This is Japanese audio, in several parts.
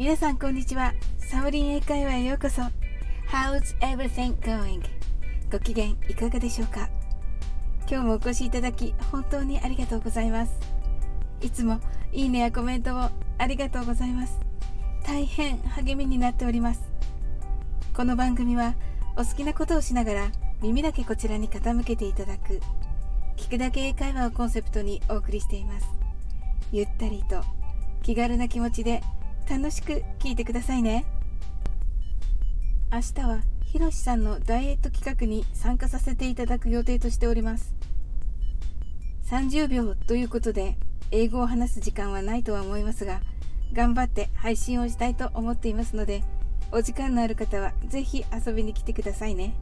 皆さんこんにちは。サオリン英会話へようこそ。How's everything going? ご機嫌いかがでしょうか？今日もお越しいただき本当にありがとうございます。いつもいいねやコメントをありがとうございます。大変励みになっております。この番組はお好きなことをしながら耳だけこちらに傾けていただく聞くだけ英会話をコンセプトにお送りしています。ゆったりと気軽な気持ちで楽しく聞いてくださいね。明日はひろしさんのダイエット企画に参加させていただく予定としております。30秒ということで英語を話す時間はないとは思いますが頑張って配信をしたいと思っていますのでお時間のある方は是非遊びに来てくださいね。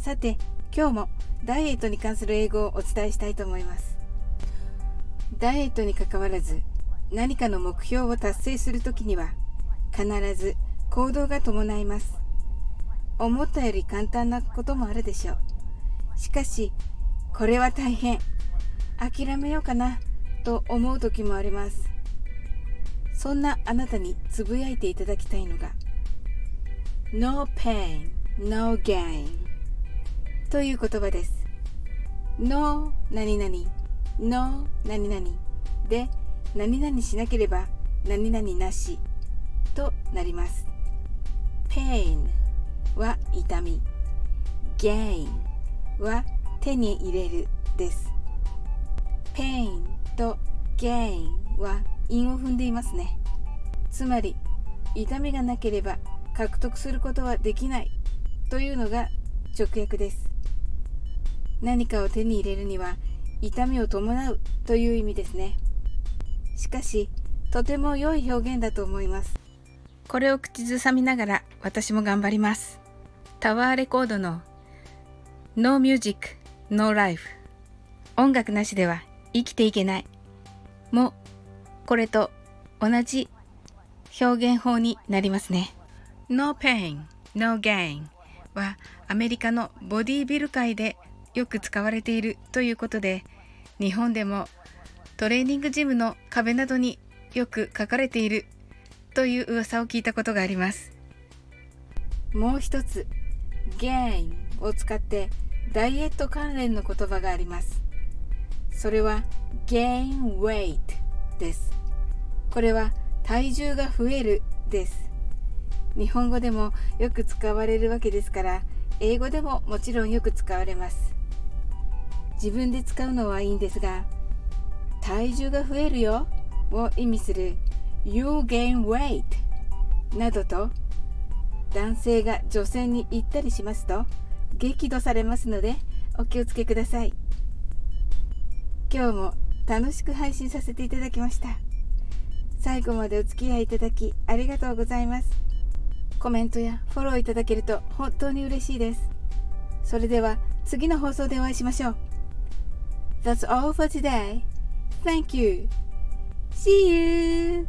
さて今日もダイエットに関する英語をお伝えしたいと思います。ダイエットにかかわらず何かの目標を達成するときには必ず行動が伴います。思ったより簡単なこともあるでしょう。しかし、これは大変。諦めようかなと思う時もあります。そんなあなたにつぶやいていただきたいのが No pain, no gain という言葉です。No 何々 No 何々で何々しなければ何々なしとなります。pain は痛み。gain は手に入れるです。pain と gain は韻を踏んでいますね。つまり痛みがなければ獲得することはできないというのが直訳です。何かを手に入れるには痛みを伴うという意味ですね。しかしとても良い表現だと思います。これを口ずさみながら私も頑張ります。タワーレコードの No Music, No Life 音楽なしでは生きていけない。もこれと同じ表現法になりますね。No Pain, No Gain はアメリカのボディビル界でよく使われているということで日本でもトレーニングジムの壁などによく書かれているという噂を聞いたことがあります。もう一つ gain を使ってダイエット関連の言葉があります。それは gain weight です。これは体重が増えるです。日本語でもよく使われるわけですから英語でももちろんよく使われます。自分で使うのはいいんですが体重が増えるよ。を意味する You gain weight などと男性が女性に言ったりしますと激怒されますのでお気をつけください。今日も楽しく配信させていただきました。最後までお付き合いいただきありがとうございます。コメントやフォローいただけると本当に嬉しいです。それでは次の放送でお会いしましょう。That's all for today. Thank you. See you.